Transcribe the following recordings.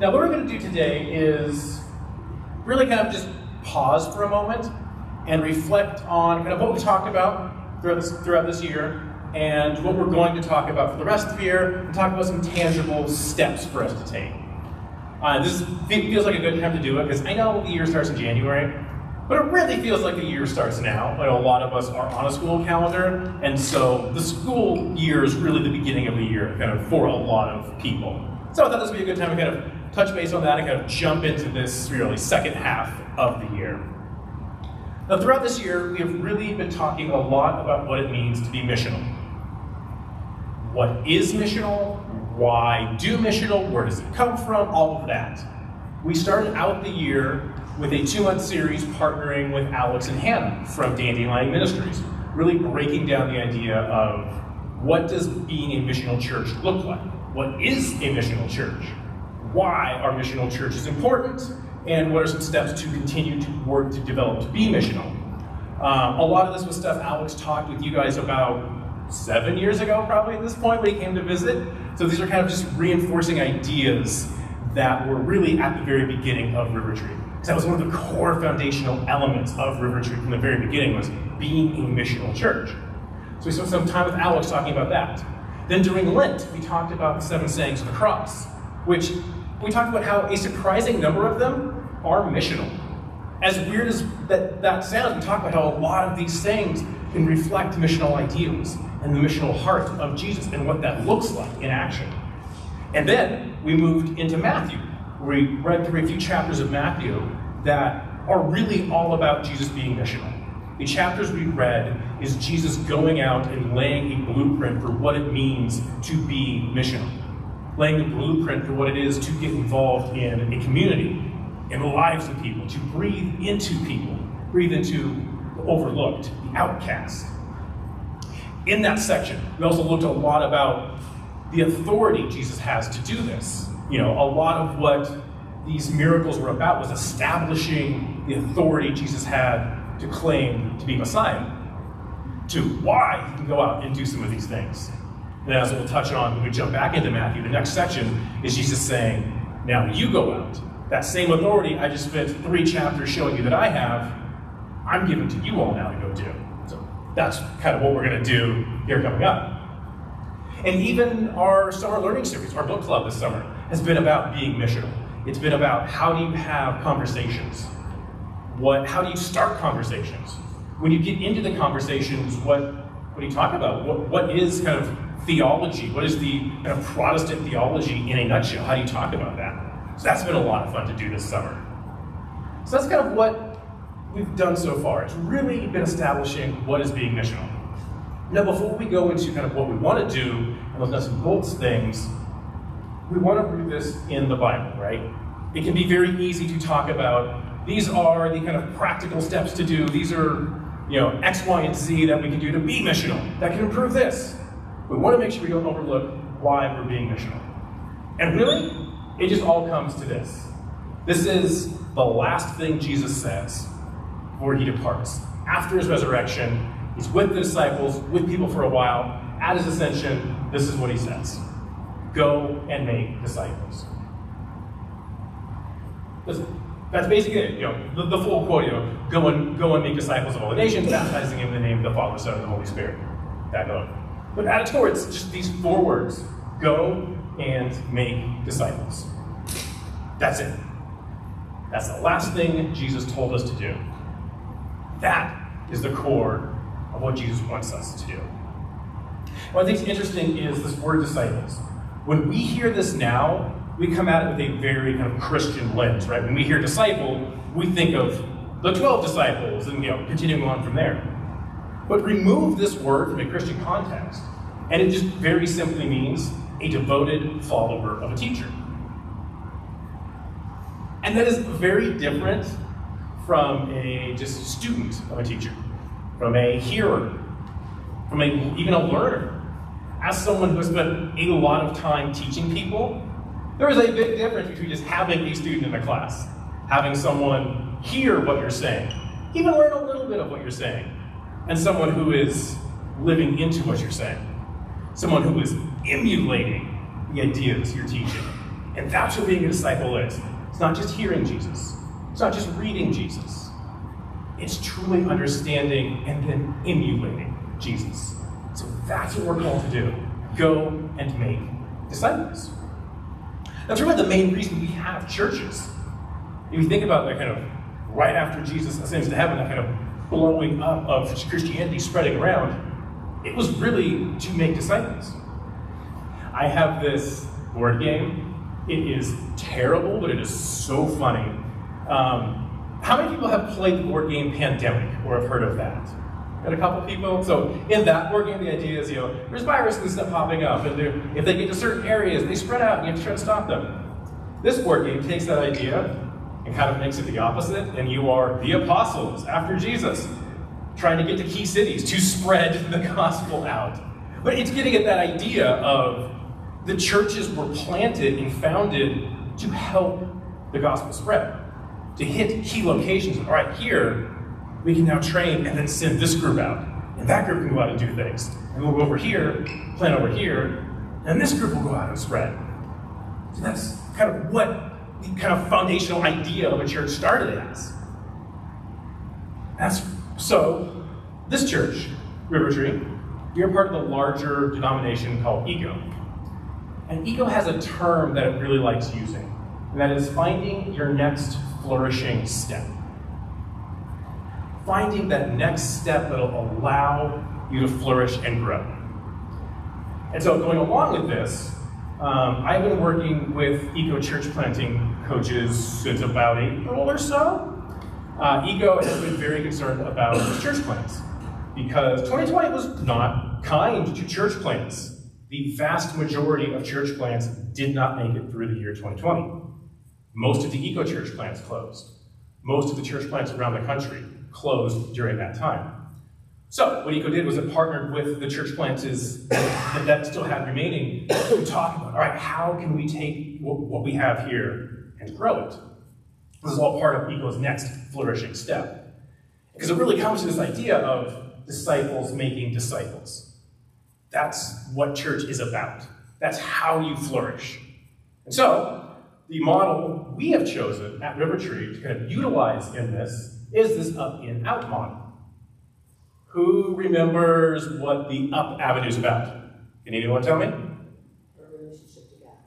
Now, what we're going to do today is really kind of just pause for a moment and reflect on kind of what we talked about throughout this, throughout this year and what we're going to talk about for the rest of the year and talk about some tangible steps for us to take. Uh, this feels like a good time to do it because I know the year starts in January, but it really feels like the year starts now. Know a lot of us are on a school calendar, and so the school year is really the beginning of the year, kind of for a lot of people. So I thought this would be a good time to kind of touch base on that and kind of jump into this really second half of the year. Now, throughout this year, we have really been talking a lot about what it means to be missional. What is missional? Why do missional? Where does it come from? All of that. We started out the year with a two month series partnering with Alex and Hannah from Dandelion Ministries, really breaking down the idea of what does being a missional church look like? What is a missional church? Why our missional church is important? And what are some steps to continue to work to develop to be missional? Um, a lot of this was stuff Alex talked with you guys about seven years ago, probably at this point, when he came to visit. So these are kind of just reinforcing ideas that were really at the very beginning of River Tree. So that was one of the core foundational elements of River Tree from the very beginning was being a missional church. So we spent some time with Alex talking about that. Then during Lent, we talked about the seven sayings of the cross, which we talked about how a surprising number of them are missional. As weird as that, that sounds, we talked about how a lot of these things can reflect missional ideals and the missional heart of Jesus and what that looks like in action. And then we moved into Matthew, where we read through a few chapters of Matthew that are really all about Jesus being missional. The chapters we read is Jesus going out and laying a blueprint for what it means to be missional, laying the blueprint for what it is to get involved in a community, in the lives of people, to breathe into people, breathe into the overlooked, the outcast. In that section, we also looked a lot about the authority Jesus has to do this. You know, a lot of what these miracles were about was establishing the authority Jesus had to claim to be Messiah, to why he can go out and do some of these things. And as we'll touch on when we jump back into Matthew, the next section is Jesus saying, Now you go out. That same authority I just spent three chapters showing you that I have, I'm giving to you all now to go do. So that's kind of what we're going to do here coming up. And even our summer learning series, our book club this summer, has been about being missional. It's been about how do you have conversations? What, how do you start conversations? When you get into the conversations, what, what do you talk about? What, what is kind of theology? What is the kind of Protestant theology in a nutshell? How do you talk about that? So that's been a lot of fun to do this summer. So that's kind of what we've done so far. It's really been establishing what is being missional. Now, before we go into kind of what we want to do and those nuts and bolts things, we want to do this in the Bible, right? It can be very easy to talk about these are the kind of practical steps to do. These are, you know, X, Y, and Z that we can do to be missional that can improve this. We want to make sure we don't overlook why we're being missional. And really, it just all comes to this. This is the last thing Jesus says before he departs. After his resurrection, he's with the disciples, with people for a while. At his ascension, this is what he says Go and make disciples. Listen, that's basically it. You know, the, the, full quote, you know, go and go and make disciples of all the nations, baptizing them in the name of the Father, Son, and the Holy Spirit. That note. But at its core, it's just these four words: go and make disciples. That's it. That's the last thing Jesus told us to do. That is the core of what Jesus wants us to do. What I think is interesting is this word disciples. When we hear this now, we come at it with a very kind of Christian lens, right? When we hear disciple, we think of the 12 disciples and, you know, continuing on from there. But remove this word from a Christian context, and it just very simply means a devoted follower of a teacher. And that is very different from a just student of a teacher, from a hearer, from a, even a learner. As someone who has spent a lot of time teaching people, there is a big difference between just having a student in a class, having someone hear what you're saying, even learn a little bit of what you're saying, and someone who is living into what you're saying, someone who is emulating the ideas you're teaching, And that's what being a disciple is. It's not just hearing Jesus, it's not just reading Jesus, it's truly understanding and then emulating Jesus. So that's what we're called to do go and make disciples. That's really the main reason we have churches. If you think about that kind of right after Jesus ascends to heaven, that kind of blowing up of Christianity spreading around, it was really to make disciples. I have this board game. It is terrible, but it is so funny. Um, how many people have played the board game Pandemic or have heard of that? Got a couple people? So in that board game, the idea is, you know, there's viruses and stuff popping up, and if they get to certain areas, they spread out, and you have to try to stop them. This board game takes that idea and kind of makes it the opposite, and you are the apostles after Jesus, trying to get to key cities to spread the gospel out. But it's getting at that idea of the churches were planted and founded to help the gospel spread, to hit key locations. All right, here, we can now train and then send this group out. And that group can go out and do things. And we'll go over here, plan over here, and this group will go out and spread. So that's kind of what kind of foundational idea of a church started as. That's so this church, River Tree, we are part of the larger denomination called ECO. And ECO has a term that it really likes using, and that is finding your next flourishing step. Finding that next step that'll allow you to flourish and grow. And so, going along with this, um, I've been working with eco church planting coaches since about April or so. Uh, ECO has been very concerned about church plants because 2020 was not kind to church plants the vast majority of church plants did not make it through the year 2020. Most of the eco church plants closed. Most of the church plants around the country closed during that time. So what ECO did was it partnered with the church plants that, that still had remaining to talk about, all right, how can we take what, what we have here and grow it? This is all part of ECO's next flourishing step. Because it really comes to this idea of disciples making disciples. That's what church is about. That's how you flourish. And so, the model we have chosen at River Tree to kind of utilize in this is this up in out model. Who remembers what the up avenue is about? Can anyone tell me?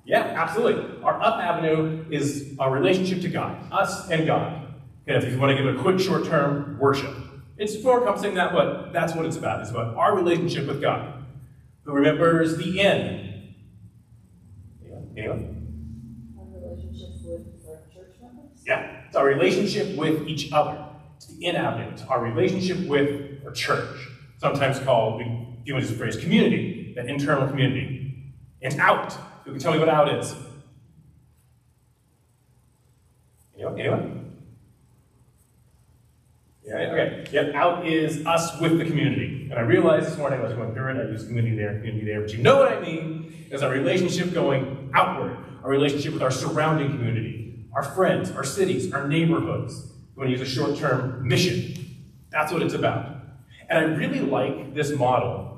Yeah, absolutely. Our up avenue is our relationship to God, us and God. And if you want to give a quick short term, worship. It's encompassing that, but that's what it's about. It's about our relationship with God. Who remembers the end? Anyone? Anyone? Our relationship with our church members? Yeah, it's our relationship with each other. In. It's our relationship with our church. Sometimes called, we the phrase community, that internal community. And out. Who can tell me what out is? Anyone? Anyone? Yeah, okay. Yep, out is us with the community. And I realized this morning I was going through it, I used community there, community there, but you know what I mean is our relationship going outward, our relationship with our surrounding community, our friends, our cities, our neighborhoods. You want to use a short-term mission. That's what it's about. And I really like this model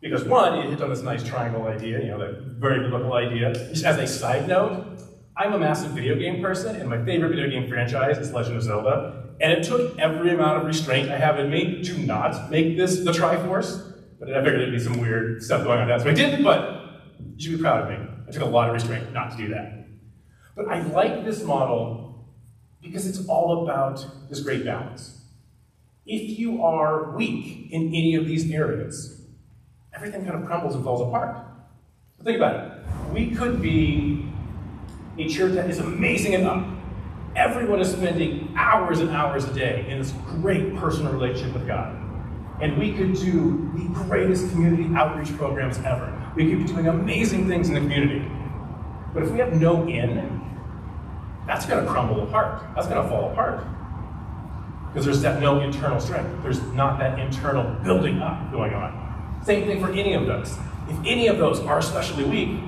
because one, it hits on this nice triangle idea, you know, that very biblical idea. Just as a side note, I'm a massive video game person, and my favorite video game franchise is Legend of Zelda. And it took every amount of restraint I have in me to not make this the Triforce. But I figured there'd be some weird stuff going on that, so I didn't, but you should be proud of me. I took a lot of restraint not to do that. But I like this model because it's all about this great balance. If you are weak in any of these areas, everything kind of crumbles and falls apart. Think about it. We could be a church that is amazing enough Everyone is spending hours and hours a day in this great personal relationship with God. And we could do the greatest community outreach programs ever. We could be doing amazing things in the community. But if we have no in, that's going to crumble apart. That's going to fall apart. Because there's that no internal strength. There's not that internal building up going on. Same thing for any of those. If any of those are especially weak,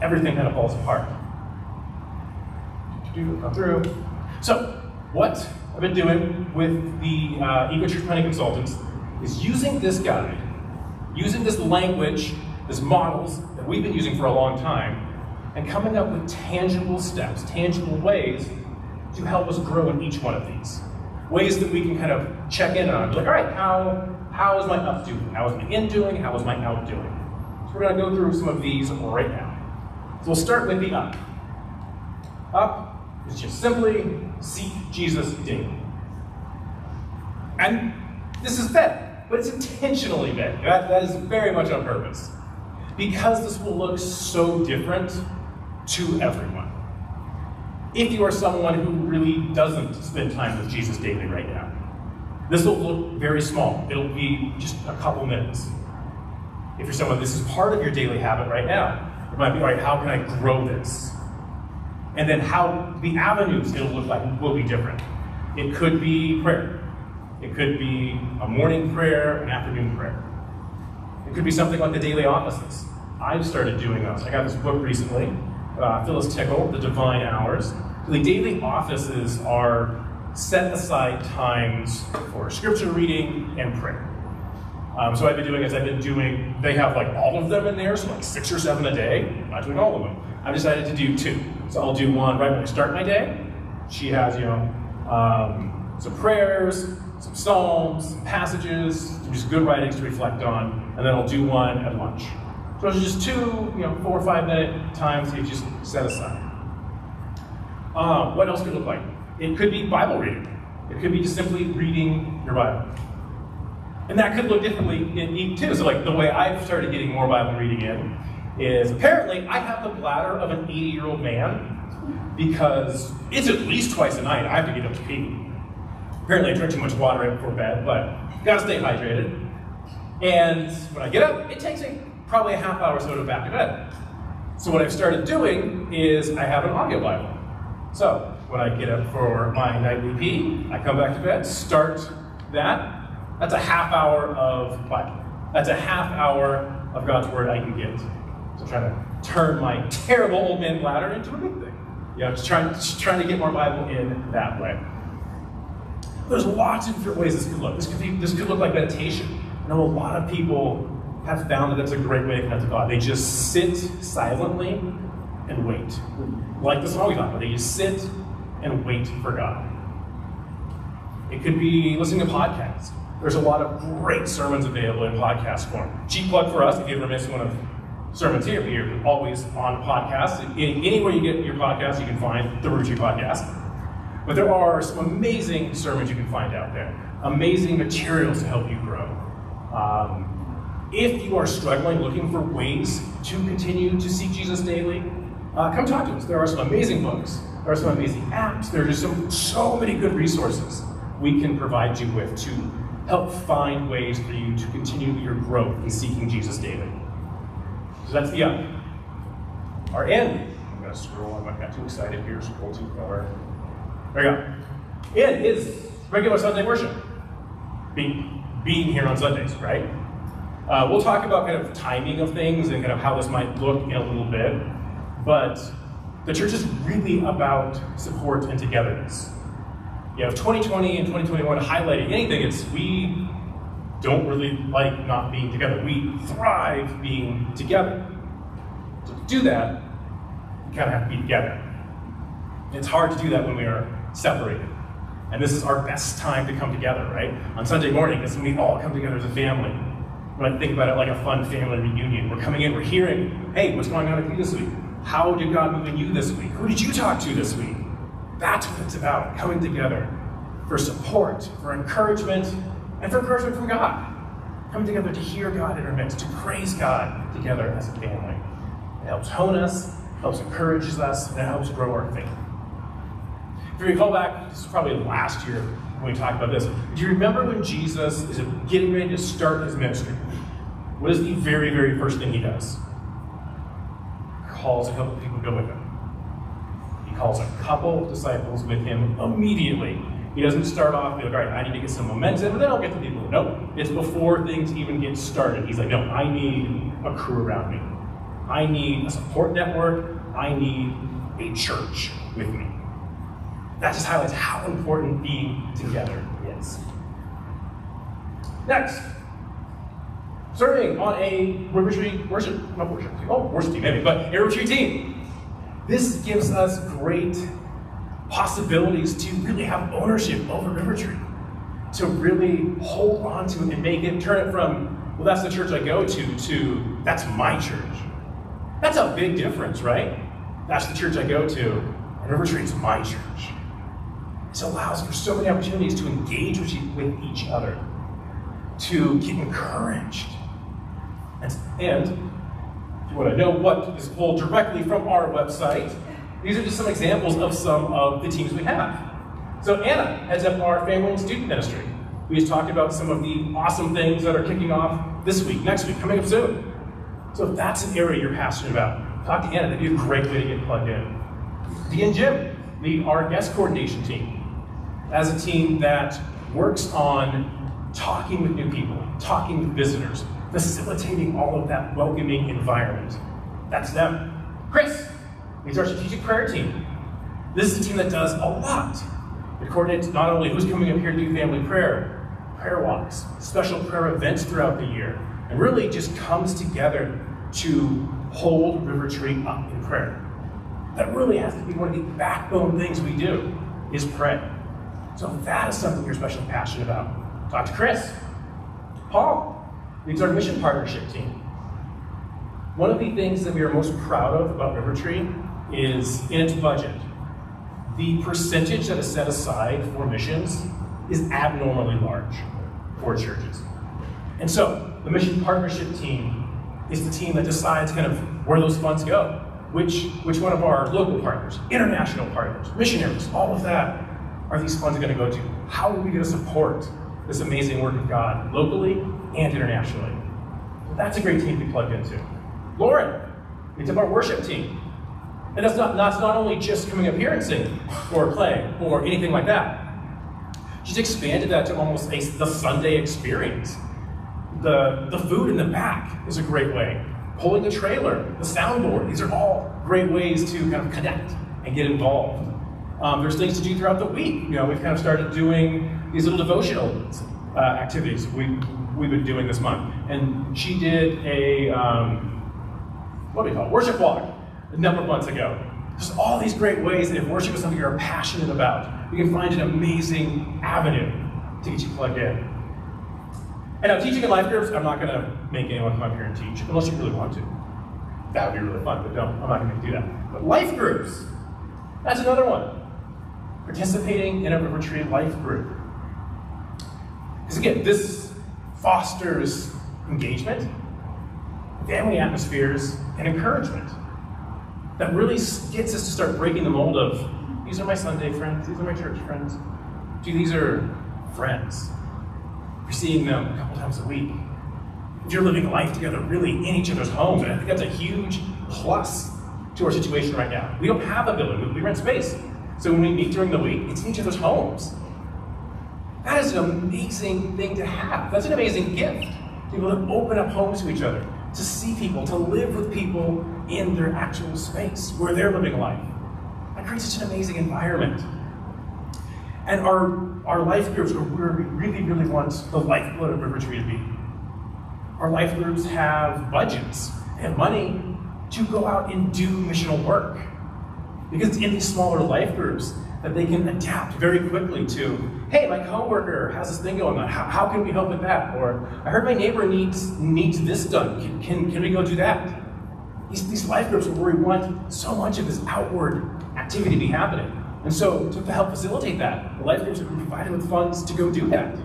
everything kind of falls apart come through. So, what I've been doing with the uh, Eco Church Planting Consultants is using this guide, using this language, this models that we've been using for a long time, and coming up with tangible steps, tangible ways to help us grow in each one of these. Ways that we can kind of check in on, like, all right, how, how is my up doing? How is my in doing? How is my out doing? So we're going to go through some of these right now. So we'll start with the up. Up is just simply seek Jesus daily. And this is fed, but it's intentionally. That, that is very much on purpose. Because this will look so different to everyone. If you are someone who really doesn't spend time with Jesus daily right now, this will look very small. It'll be just a couple minutes. If you're someone, this is part of your daily habit right now. It might be, right, how can I grow this? And then how the avenues it'll look like will be different. It could be prayer. It could be a morning prayer, an afternoon prayer. It could be something like the daily offices. I've started doing those. I got this book recently, uh, Phyllis Tickle, The Divine Hours. The daily offices are set aside times for scripture reading and prayer. Um, so I've been doing is I've been doing, they have like all of them in there, so like six or seven a day. I'm not doing all of them. I've decided to do two. So I'll do one right when I start my day. She has, you know, um, some prayers, some psalms, some passages, some just good writings to reflect on, and then I'll do one at lunch. So it's just two, you know, four or five minute times you just set aside. Um, what else could it look like? It could be Bible reading. It could be just simply reading your Bible. And that could look differently in me too. So like the way I've started getting more Bible reading in is apparently I have the bladder of an 80 year old man because it's at least twice a night I have to get up to pee. Apparently I drink too much water right before bed, but gotta stay hydrated. And when I get up, it takes me probably a half hour or so to back to bed. So what I've started doing is I have an audio Bible. So when I get up for my nightly pee, I come back to bed, start that. That's a half hour of Bible. That's a half hour of God's Word I can get. So trying to turn my terrible old man bladder into a good thing. You know, just trying, just trying to get more Bible in that way. There's lots of different ways this could look. This could, be, this could look like meditation. I know a lot of people have found that that's a great way to connect to God. They just sit silently and wait. Like the song we talked about, they just sit and wait for God. It could be listening to podcasts. There's a lot of great sermons available in podcast form. Cheap plug for us, if you ever miss one of sermons here, we're always on podcasts. In, Anywhere you get your podcast, you can find the Ruchi podcast. But there are some amazing sermons you can find out there, amazing materials to help you grow. Um, if you are struggling, looking for ways to continue to seek Jesus daily, uh, come talk to us. There are some amazing books. There are some amazing apps. There are just some, so many good resources we can provide you with to help find ways for you to continue your growth in seeking Jesus daily. So that's the up. Our end. I'm going to scroll. I got too excited here. Scroll too far. There we go. In is regular Sunday worship. Being, being here on Sundays, right? Uh, we'll talk about kind of timing of things and kind of how this might look in a little bit. But the church is really about support and togetherness. You know, if 2020 and 2021 highlighting anything, it's we don't really like not being together. We thrive being together. So to do that, you kind of have to be together. It's hard to do that when we are separated. And this is our best time to come together, right? On Sunday morning, is when we all come together as a family. When I think about it like a fun family reunion, we're coming in, we're hearing, hey, what's going on with you this week? How did God move in you this week? Who did you talk to this week? That's what it's about, coming together for support, for encouragement, and for encouragement from God. Coming together to hear God in our midst, to praise God together as a family. It helps hone us, helps encourage us, and it helps grow our faith. If you recall back, this is probably last year when we talk about this. Do you remember when Jesus is getting ready to start his ministry? What is the very, very first thing he does? calls a couple people to go with him. He calls a couple disciples with him immediately. He doesn't start off like, all right, I need to get some momentum, and then I'll get the people. Nope. It's before things even get started. He's like, no, I need a crew around me. I need a support network. I need a church with me. That just highlights how important being together is. Next, serving on a River Tree worship, not worship team, oh, worship team maybe, but a River Tree team. this gives us great possibilities to really have ownership over River Tree, to really hold on to it and make it, turn it from, well, that's the church I go to, to that's my church. That's a big difference, right? That's the church I go to, and River Tree is my church. Allows for so many opportunities to engage with each other, to get encouraged. And, and if you want to know what is pulled directly from our website, these are just some examples of some of the teams we have. So Anna heads up our family and student ministry. We just talked about some of the awesome things that are kicking off this week, next week, coming up soon. So if that's an area you're passionate about, talk to Anna. That'd be a great way to get plugged in. Dee and Jim lead our guest coordination team as a team that works on talking with new people, talking with visitors, facilitating all of that welcoming environment. That's them. Chris leads our strategic prayer team. This is a team that does a lot. It coordinates not only who's coming up here to do family prayer, prayer walks, special prayer events throughout the year, and really just comes together to hold River Tree up in prayer. That really has to be one of the backbone things we do, is pray. So if that is something you're especially passionate about, talk to Chris. Paul leads our mission partnership team. One of the things that we are most proud of about River Tree is in its budget. The percentage that is set aside for missions is abnormally large for churches. And so the mission partnership team is the team that decides kind of where those funds go. Which, which one of our local partners, international partners, missionaries, all of that are these funds going to go to? How are we going to support this amazing work of God locally and internationally? That's a great team to be plugged into. Lauren it's our worship team. And that's not, that's not only just coming up here and singing or playing or anything like that. She's expanded that to almost a, the Sunday experience. The, the food in the back is a great way. Pulling the trailer, the soundboard, these are all great ways to kind of connect and get involved. Um, there's things to do throughout the week. You know, we've kind of started doing these little devotional uh, activities we, we've been doing this month. And she did a, um, what do we call it, worship walk a number of months ago. There's all these great ways that if worship is something you're passionate about, you can find an amazing avenue to get you plugged in. And now, teaching in life groups, I'm not going to make anyone come up here and teach, unless you really want to. That would be really fun, but don't. I'm not going to do that. But life groups, that's another one participating in a Tree life group. Because again, this fosters engagement, family atmospheres, and encouragement. That really gets us to start breaking the mold of these are my Sunday friends, these are my church friends. Gee, these are friends. You're seeing them a couple times a week. If you're living life together really in each other's homes, and I think that's a huge plus to our situation right now. We don't have a building, we rent space. So when we meet during the week, it's in each other's homes. That is an amazing thing to have. That's an amazing gift. To be able to open up homes to each other, to see people, to live with people in their actual space where they're living life. That creates such an amazing environment. And our, our life groups are where we really, really want the lifeblood of River Tree to be. Our life groups have budgets, and money to go out and do missional work. Because it's in these smaller life groups that they can adapt very quickly to, hey, my coworker has this thing going on. How, how can we help with that? Or I heard my neighbor needs needs this done. Can, can, can we go do that? These, these life groups are where we want so much of this outward activity to be happening. And so to help facilitate that, the life groups are provided with funds to go do that.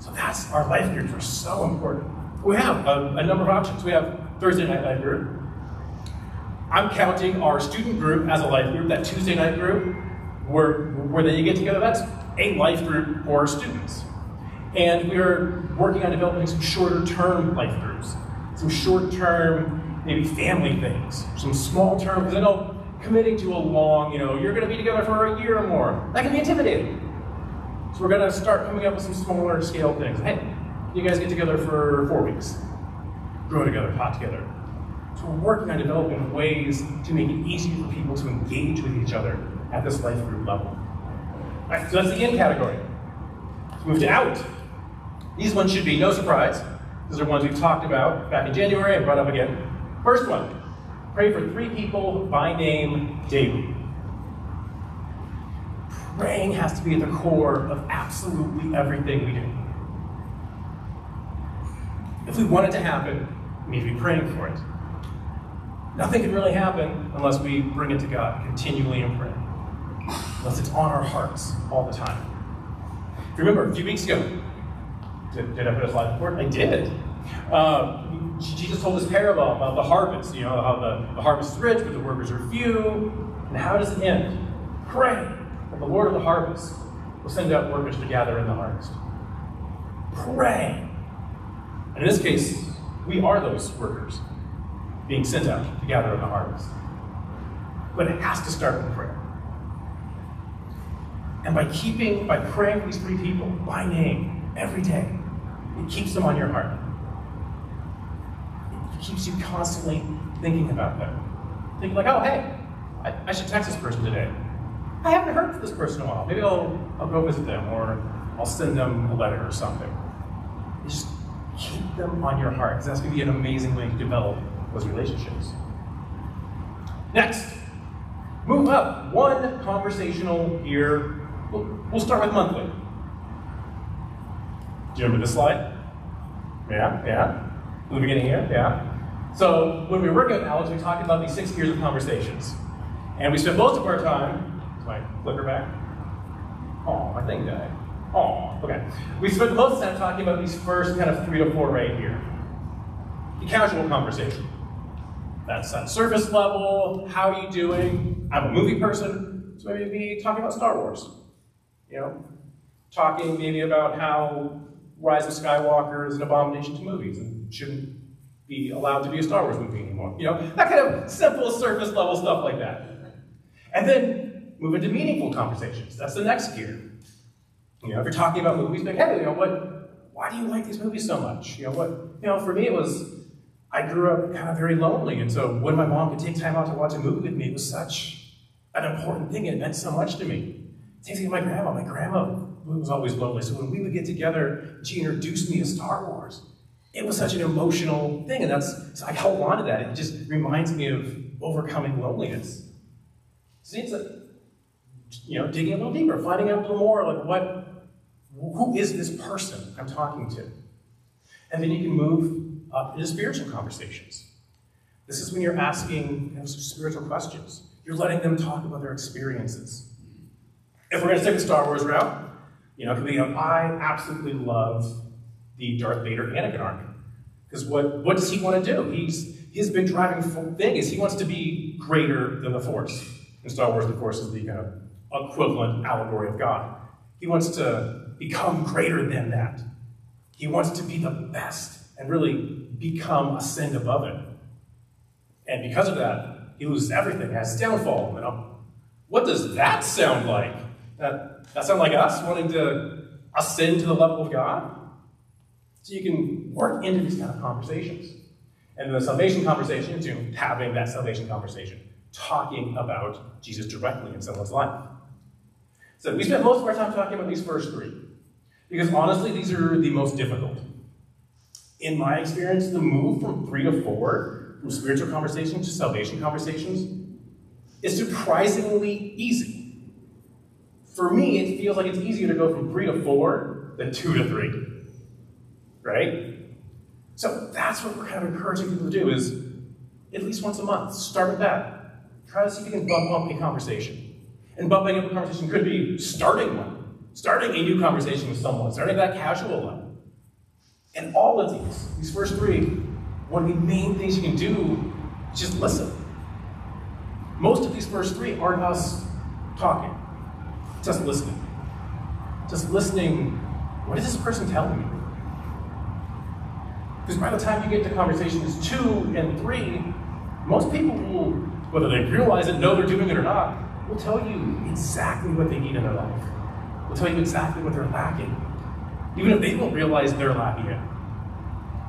So that's our life groups are so important. We have a, a number of options. We have Thursday night life group, I'm counting our student group as a life group, that Tuesday night group, where, where they get together, that's a life group for students. And we are working on developing some shorter term life groups, some short term, maybe family things, some small term, because I know committing to a long, you know, you're going to be together for a year or more, that can be intimidating. So we're going to start coming up with some smaller scale things. Hey, you guys get together for four weeks, grow together, pot together, we're working on developing ways to make it easier for people to engage with each other at this life group level. All right, so that's the in category. Let's move to out. These ones should be no surprise. These are ones we've talked about back in January and brought up again. First one, pray for three people by name daily. Praying has to be at the core of absolutely everything we do. If we want it to happen, we need to be praying for it. Nothing can really happen unless we bring it to God continually in prayer, unless it's on our hearts all the time. Remember, a few weeks ago, did, did I put a slide before? I did. Um, Jesus told this parable about the harvest, you know, how the, the harvest is rich, but the workers are few. And how does it end? Pray that the Lord of the harvest will send out workers to gather in the harvest. Pray. And in this case, we are those workers being sent out to gather in the harvest. But it has to start with prayer. And by keeping, by praying for these three people by name every day, it keeps them on your heart. It keeps you constantly thinking about them. Thinking like, oh, hey, I, I should text this person today. I haven't heard from this person in a while. Maybe I'll, I'll go visit them or I'll send them a letter or something. Just keep them on your heart because that's going to be an amazing way to develop those relationships. Next, move up one conversational year. We'll, start with monthly. Do you remember this slide? Yeah, yeah. From the beginning here, yeah. So when we were working Alex, we talked about these six years of conversations. And we spent most of our time, is my clicker back? Oh, my thing died. Oh, okay. We spent most of the time talking about these first kind of three to four right here. The casual conversation. That's that surface level, how are you doing? I'm a movie person, so maybe be talking about Star Wars. You know? Talking maybe about how Rise of Skywalker is an abomination to movies and shouldn't be allowed to be a Star Wars movie anymore. You know, that kind of simple surface level stuff like that. And then move into meaningful conversations. That's the next gear. You know, if you're talking about movies, like, hey, you know, what, why do you like these movies so much? You know, what, you know, for me it was, I grew up kind of very lonely, and so when my mom could take time out to watch a movie with me, it was such an important thing. It meant so much to me. Same thing with my grandma. My grandma was always lonely, so when we would get together, she introduced me to Star Wars. It was such an emotional thing, and that's so I held on to that. It just reminds me of overcoming loneliness. See, it's like, you know, digging a little deeper, finding out a little more, like what who is this person I'm talking to? And then you can move up into spiritual conversations. This is when you're asking you know, spiritual questions. You're letting them talk about their experiences. If we're going to take the Star Wars route, you know, it could be, I absolutely love the Darth Vader Anakin arc. Because what, what does he want to do? He's, his big driving thing is he wants to be greater than the Force. In Star Wars, the Force is the kind of equivalent allegory of God. He wants to become greater than that. He wants to be the best and really become ascend above it. And because of that, he loses everything, has downfall. You know? What does that sound like? That, that sound like us wanting to ascend to the level of God? So you can work into these kind of conversations. And the salvation conversation is having that salvation conversation, talking about Jesus directly in someone's life. So we spent most of our time talking about these first three. Because honestly, these are the most difficult. In my experience, the move from three to four, from spiritual conversations to salvation conversations, is surprisingly easy. For me, it feels like it's easier to go from three to four than two to three. Right? So that's what we're kind of encouraging people to do is at least once a month, start with that. Try to see if you can bump up a conversation. And bumping up a conversation could be starting one starting a new conversation with someone, starting that casual one. And all of these, these first three, one of the main things you can do is just listen. Most of these first three aren't us talking, just listening. Just listening, what is this person telling me? Because by the time you get to conversations two and three, most people will, whether they realize it, know they're doing it or not, will tell you exactly what they need in their life will tell you exactly what they're lacking, even if they don't realize they're it.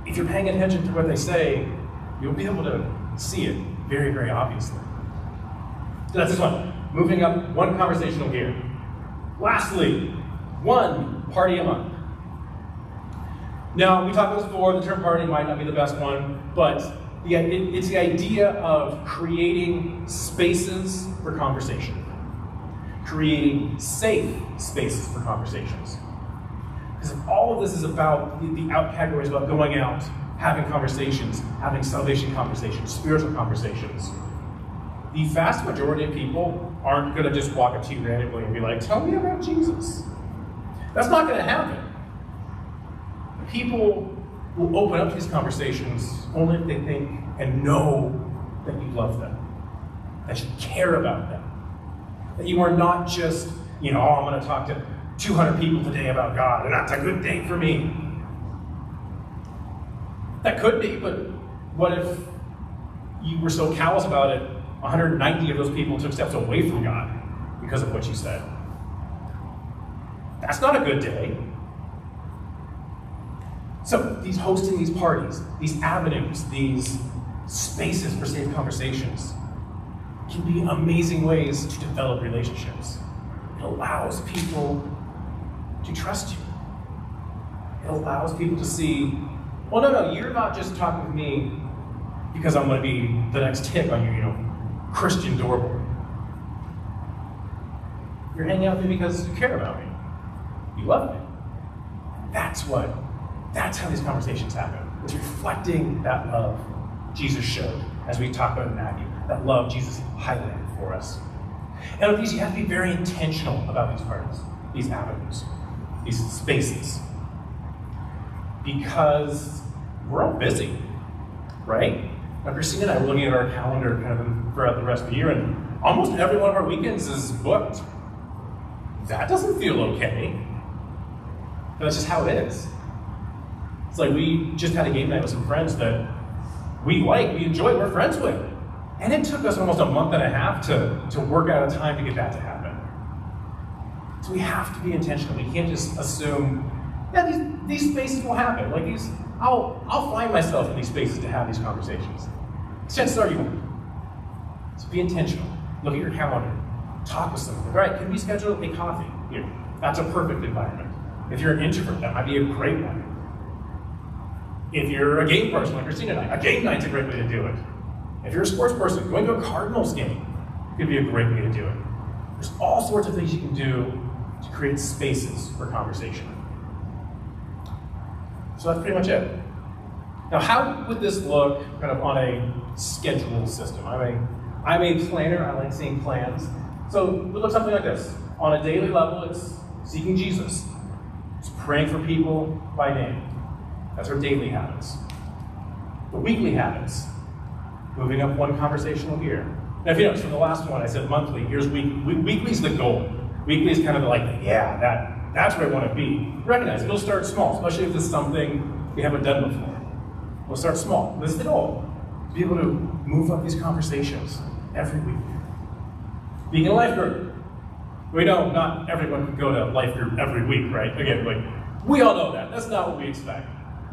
If you're paying attention to what they say, you'll be able to see it very, very obviously. So that's this one. Moving up one conversational gear. Lastly, one party a month. Now, we talked about this before, the term party might not be the best one, but it's the idea of creating spaces for conversation, creating safe spaces for conversations. All of this is about the, the out category is about going out, having conversations, having salvation conversations, spiritual conversations. The vast majority of people aren't going to just walk up to you randomly and be like, "Tell me about Jesus." That's not going to happen. People will open up these conversations only if they think and know that you love them, that you care about them, that you are not just, you know, oh, I'm going to talk to 200 people today about God, and that's a good day for me. That could be, but what if you were so callous about it, 190 of those people took steps away from God because of what you said? That's not a good day. So, these hosting these parties, these avenues, these spaces for safe conversations can be amazing ways to develop relationships. It allows people to trust you. It allows people to see, well, no, no, you're not just talking to me because I'm going to be the next tip on your, you know, Christian doorbell. You're hanging out with me because you care about me. You love me. That's what, that's how these conversations happen. It's reflecting that love Jesus showed, as we talk about in Matthew, that love Jesus highlighted for us. And with these, you have to be very intentional about these parties, these avenues, these spaces. Because we're all busy, right? Now, Christina and I were looking at our calendar kind of throughout the rest of the year, and almost every one of our weekends is booked. That doesn't feel okay. That's just how it is. It's like we just had a game night with some friends that we like, we enjoy, we're friends with. And it took us almost a month and a half to, to work out a time to get that to happen. So we have to be intentional. We can't just assume, yeah, these, these spaces will happen. Like these, I'll, I'll find myself in these spaces to have these conversations. Chances are you won't. So be intentional. Look at your calendar. Talk with someone. All right, can we schedule a coffee here? That's a perfect environment. If you're an introvert, that might be a great one. If you're a game person like Christina and I, a game night's a great way to do it. If you're a sports person, going to a Cardinals game could be a great way to do it. There's all sorts of things you can do to create spaces for conversation. So that's pretty much it. Now, how would this look kind of on a schedule system? I'm a, I'm a planner, I like seeing plans. So it would look something like this. On a daily level, it's seeking Jesus. It's praying for people by name. That's our daily habits. The weekly habits, moving up one conversational gear. Now, if you notice from the last one, I said monthly. Here's week. Weekly is the goal. Weekly is kind of like, yeah, that that's where I want to be. Recognize it'll start small, especially if it's something we haven't done before. We'll start small. The goal: to be able to move up these conversations every week. Being in a life group. We know not everyone can go to life group every week, right? Again, like we all know that. That's not what we expect.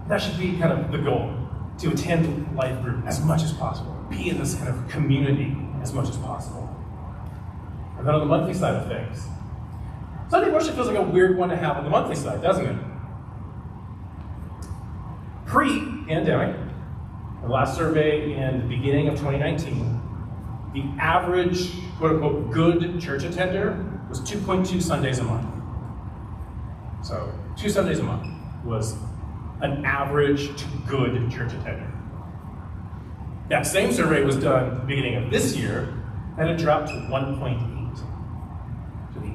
That should be kind of the goal to attend life group as much as possible, be in this kind of community as much as possible. And then on the monthly side of things, Sunday worship feels like a weird one to have on the monthly side, doesn't it? Pre pandemic, the last survey in the beginning of 2019, the average quote unquote good church attender was 2.2 Sundays a month. So, two Sundays a month was an average to good church attender. That same survey was done at the beginning of this year, and it dropped to 1.8.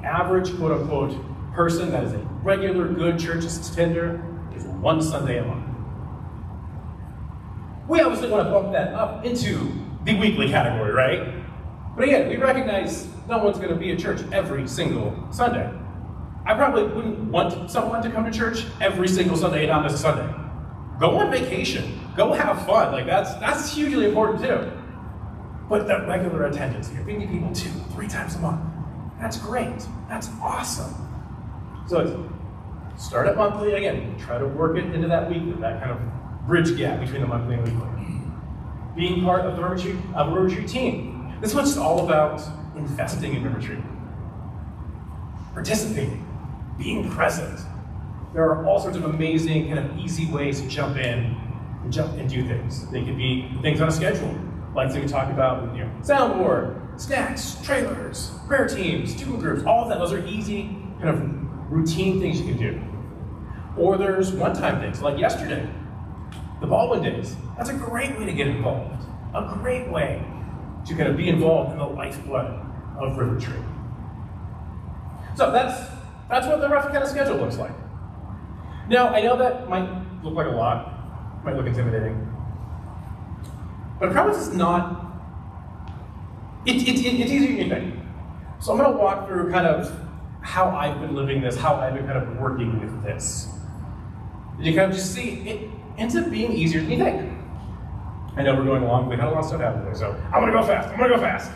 Average quote unquote person that is a regular good church attender is one Sunday a month. We obviously want to bump that up into the weekly category, right? But again, we recognize no one's going to be at church every single Sunday. I probably wouldn't want someone to come to church every single Sunday and not miss a Sunday. Go on vacation. Go have fun. Like that's that's hugely important too. But that regular attendance, you're meeting people two, three times a month. That's great. That's awesome. So start at monthly again. Try to work it into that weekly, that kind of bridge gap between the monthly and weekly. Being part of the River Tree, of a River Tree team. This one's all about investing in River Tree. Participating, being present. There are all sorts of amazing, kind of easy ways to jump in and jump and do things. They could be things on a schedule, like we talk about, you know, soundboard, snacks, trailers, prayer teams, student groups, all of that. Those are easy, kind of routine things you can do. Or there's one-time things, like yesterday, the Ballwin Days. That's a great way to get involved. A great way to kind of be involved in the lifeblood of River Tree. So that's that's what the rough kind of schedule looks like. Now I know that might look like a lot, might look intimidating, but I promise it's not. It, it, it, than you think. So I'm going to walk through kind of how I've been living this, how I've been kind of working with this. You kind of just see it ends up being easier than you think. I know we're going along, we had a lot of stuff happen today, so I'm gonna go fast, I'm gonna go fast.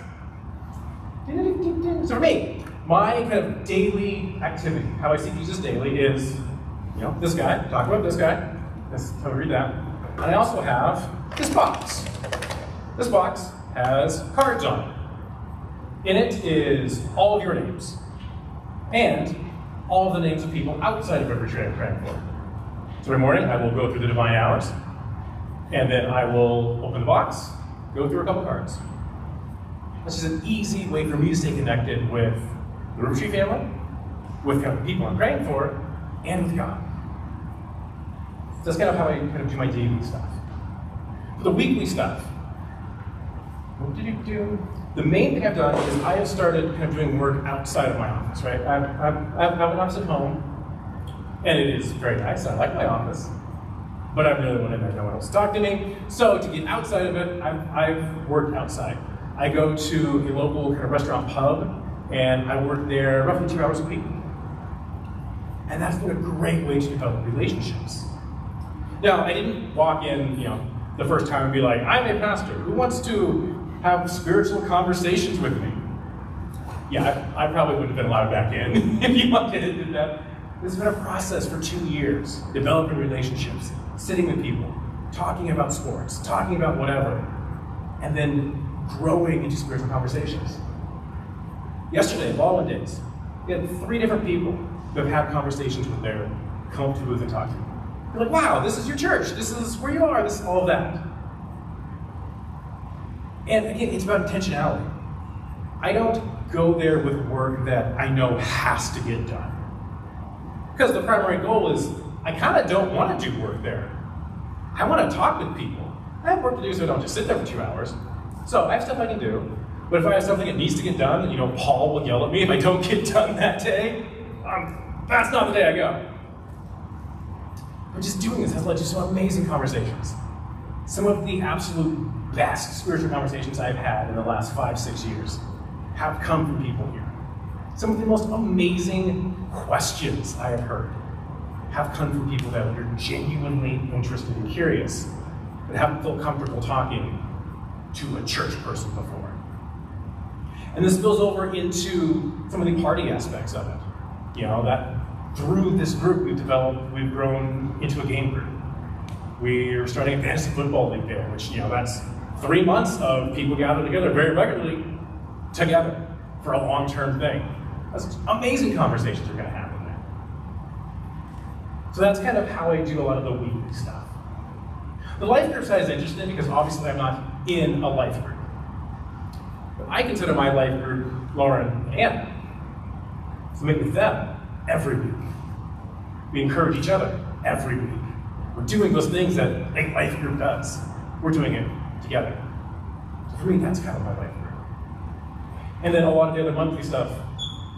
So for me, my kind of daily activity, how I see Jesus daily is, you know, this guy, talk about this guy, let's read that. And I also have this box. This box has cards on it. In it is all of your names and all of the names of people outside of River Tree I'm praying for. So every morning I will go through the divine hours, and then I will open the box, go through a couple cards. This is an easy way for me to stay connected with the Tree family, with the people I'm praying for, and with God. So that's kind of how I kind of do my daily stuff. For the weekly stuff, what did you do? The main thing I've done is I have started kind of doing work outside of my office, right? I have, I have, I have an office at home, and it is very nice. I like my office, but I'm the only one in there. No one else talk to me. So to get outside of it, I've, I've worked outside. I go to a local kind of restaurant pub, and I work there roughly two hours a week. And that's been a great way to develop relationships. Now, I didn't walk in, you know, the first time and be like, I'm a pastor who wants to have spiritual conversations with me. Yeah, I, I probably wouldn't have been allowed back in if you wanted to do that. This has been a process for two years, developing relationships, sitting with people, talking about sports, talking about whatever, and then growing into spiritual conversations. Yesterday, Ballwin Days, we had three different people who have had conversations with their come to booth and talk to. They're like, wow, this is your church, this is where you are, this is all of that. And again, it's about intentionality. I don't go there with work that I know has to get done. Because the primary goal is I kind of don't want to do work there. I want to talk with people. I have work to do, so I don't just sit there for two hours. So I have stuff I can do. But if I have something that needs to get done, you know, Paul will yell at me if I don't get done that day. Um, that's not the day I go. But just doing this has led to some amazing conversations. Some of the absolute best spiritual conversations I've had in the last five, six years have come from people here. Some of the most amazing questions I have heard have come from people that are genuinely interested and curious, but haven't felt comfortable talking to a church person before. And this spills over into some of the party aspects of it. You know, that through this group we've developed, we've grown into a game group. We're starting a fantasy football league there, which, you know, that's three months of people gathered together very regularly together for a long-term thing. That's amazing conversations are going to happen there. So that's kind of how I do a lot of the weekly stuff. The life group side is interesting because obviously I'm not in a life group. But I consider my life group Lauren and Anna. So meet with them every week. We encourage each other every week. We're doing those things that a life group does. We're doing it together. So for me, that's kind of my life group. And then a lot of the other monthly stuff,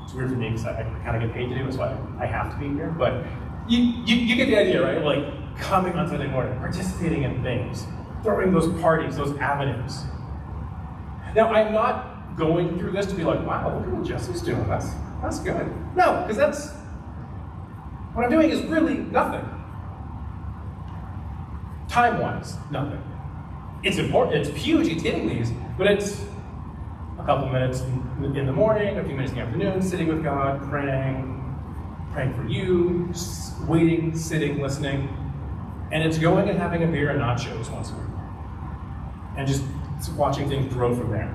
it's weird for me because I, I kind of get paid to do it, so I, I have to be here. But you, you, you get the idea, right? Like coming on Sunday morning, participating in things, throwing those parties, those avenues. Now, I'm not going through this to be like, wow, look at what Jesse's doing. That's, that's good. No, because that's, what I'm doing is really nothing. Time wise, nothing. It's important, it's huge, it's hitting these, but it's a couple minutes in the morning, a few minutes in the afternoon, sitting with God, praying, praying for you, waiting, sitting, listening. And it's going and having a beer and nachos once a week. And just watching things grow from there.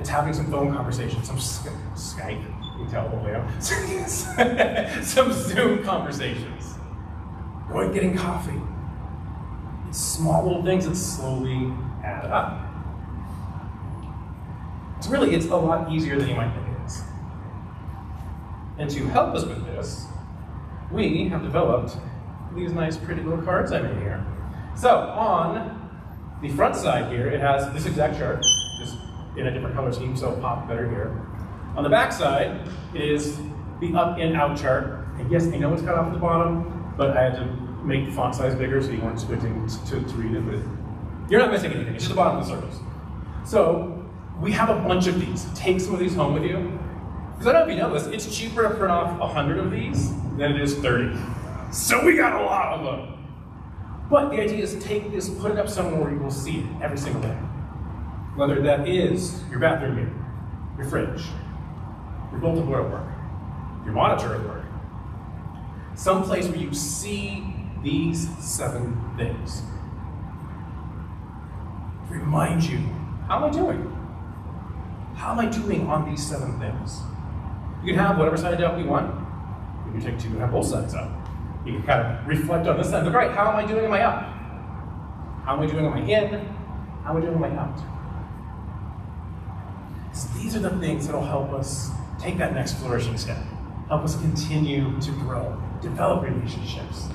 It's having some phone conversations, some Skype, you can tell the way some Zoom conversations, going getting coffee, It's small little things that slowly add up. It's really, it's a lot easier than you might think it is. And to help us with this, we have developed these nice pretty little cards I made here. So on the front side here, it has this exact chart, just in a different color scheme, so pop better here. On the back side is the up and out chart. And yes, I know it's cut off at the bottom, but I had to make the font size bigger so you weren't squinting to, to read it. But you're not missing anything, it's just the bottom of the circles. So we have a bunch of these. Take some of these home with you. Because I don't know if you know this, it's cheaper to print off 100 of these than it is 30. So we got a lot of them. But the idea is take this, put it up somewhere where you will see it every single day. Whether that is your bathroom mirror, your fridge, your bulletin board at work, your monitor at work, someplace where you see these seven things. Remind you, how am I doing? How am I doing on these seven things? You can have whatever side up you want. You can take two and have both sides up. You can kind of reflect on this side. Look, right, how am I doing on my up? How am I doing on my in? How am I doing on my out? So these are the things that will help us take that next flourishing step, help us continue to grow, develop relationships,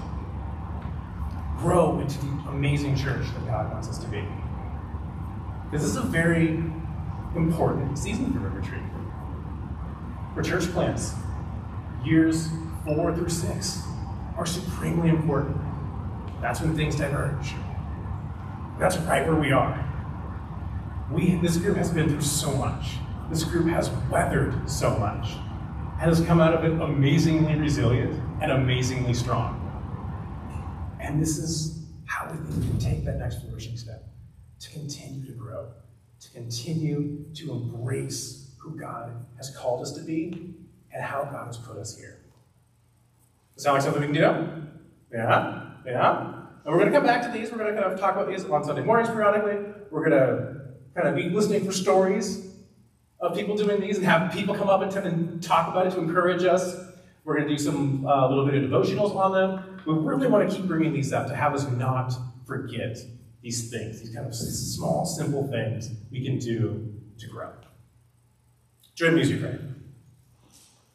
grow into the amazing church that God wants us to be. This is a very important season for River Tree. For church plants, years four through six are supremely important. That's when things diverge. That's right where we are. We, this group has been through so much. This group has weathered so much has come out of it amazingly resilient and amazingly strong. And this is how we can take that next flourishing step to continue to grow, to continue to embrace who God has called us to be and how God has put us here. Does Sound like something we can do? Yeah? Yeah? And we're going to come back to these. We're going to kind of talk about these on Sunday mornings periodically. We're going to kind of be listening for stories of people doing these and have people come up and, and talk about it to encourage us. We're going to do some a uh, little bit of devotionals on them. We really want to keep bringing these up to have us not forget these things, these kind of small, simple things we can do to grow. Join me as you pray.